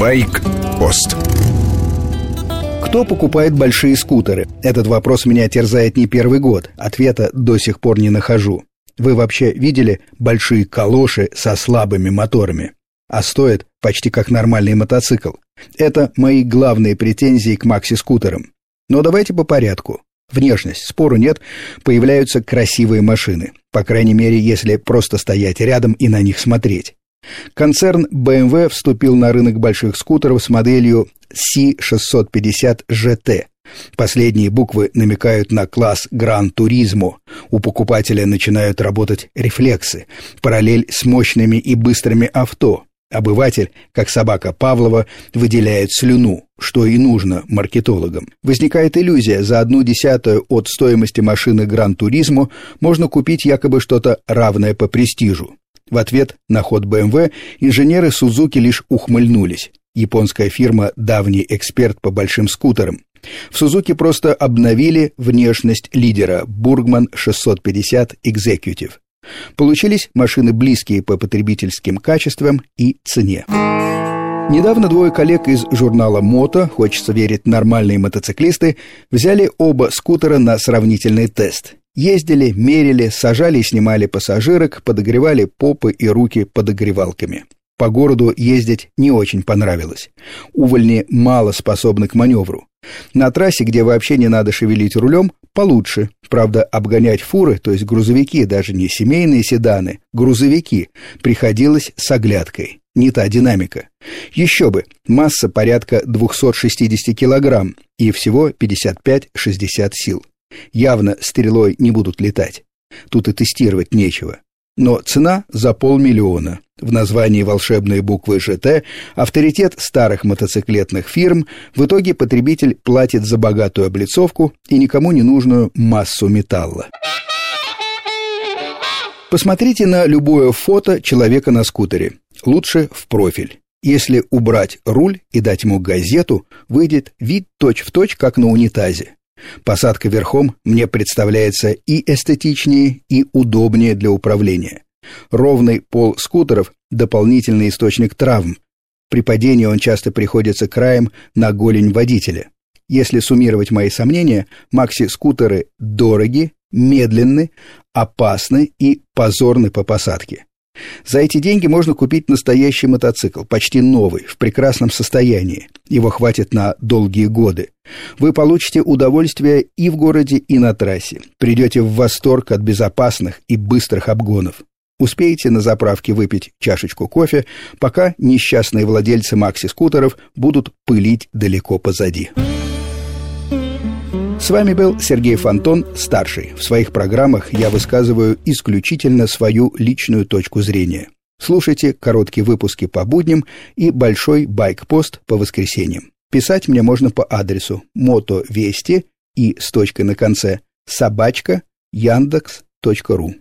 Байк-пост кто покупает большие скутеры? Этот вопрос меня терзает не первый год. Ответа до сих пор не нахожу. Вы вообще видели большие калоши со слабыми моторами? А стоят почти как нормальный мотоцикл. Это мои главные претензии к макси-скутерам. Но давайте по порядку. Внешность, спору нет, появляются красивые машины. По крайней мере, если просто стоять рядом и на них смотреть. Концерн BMW вступил на рынок больших скутеров с моделью C650 GT. Последние буквы намекают на класс Гран-туризмо. У покупателя начинают работать рефлексы, параллель с мощными и быстрыми авто. Обыватель, как собака Павлова, выделяет слюну, что и нужно маркетологам. Возникает иллюзия, за одну десятую от стоимости машины Гран-туризмо можно купить якобы что-то равное по престижу. В ответ на ход BMW инженеры Сузуки лишь ухмыльнулись. Японская фирма – давний эксперт по большим скутерам. В Сузуки просто обновили внешность лидера Бургман 650 Executive. Получились машины близкие по потребительским качествам и цене. Недавно двое коллег из журнала «Мото», хочется верить нормальные мотоциклисты, взяли оба скутера на сравнительный тест. Ездили, мерили, сажали и снимали пассажирок, подогревали попы и руки подогревалками. По городу ездить не очень понравилось. Увольни мало способны к маневру. На трассе, где вообще не надо шевелить рулем, получше. Правда, обгонять фуры, то есть грузовики, даже не семейные седаны, грузовики, приходилось с оглядкой. Не та динамика. Еще бы, масса порядка 260 килограмм и всего 55-60 сил. Явно стрелой не будут летать. Тут и тестировать нечего. Но цена за полмиллиона. В названии волшебные буквы ЖТ авторитет старых мотоциклетных фирм, в итоге потребитель платит за богатую облицовку и никому не нужную массу металла. Посмотрите на любое фото человека на скутере. Лучше в профиль. Если убрать руль и дать ему газету, выйдет вид точь-в-точь, точь, как на унитазе. Посадка верхом мне представляется и эстетичнее, и удобнее для управления. Ровный пол скутеров – дополнительный источник травм. При падении он часто приходится краем на голень водителя. Если суммировать мои сомнения, макси-скутеры дороги, медленны, опасны и позорны по посадке. За эти деньги можно купить настоящий мотоцикл, почти новый, в прекрасном состоянии. Его хватит на долгие годы. Вы получите удовольствие и в городе, и на трассе. Придете в восторг от безопасных и быстрых обгонов. Успеете на заправке выпить чашечку кофе, пока несчастные владельцы макси-скутеров будут пылить далеко позади. С вами был Сергей Фонтон, старший. В своих программах я высказываю исключительно свою личную точку зрения. Слушайте короткие выпуски по будням и большой байк-пост по воскресеньям. Писать мне можно по адресу мотовести и с точкой на конце собачка яндекс.ру.